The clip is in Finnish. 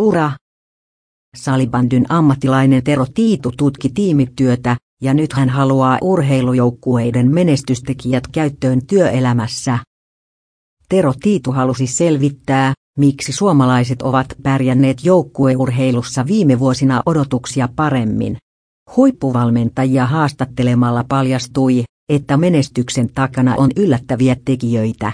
Ura! Salibandyn ammattilainen Tero Tiitu tutki tiimityötä, ja nyt hän haluaa urheilujoukkueiden menestystekijät käyttöön työelämässä. Tero Tiitu halusi selvittää, miksi suomalaiset ovat pärjänneet joukkueurheilussa viime vuosina odotuksia paremmin. Huippuvalmentajia haastattelemalla paljastui, että menestyksen takana on yllättäviä tekijöitä.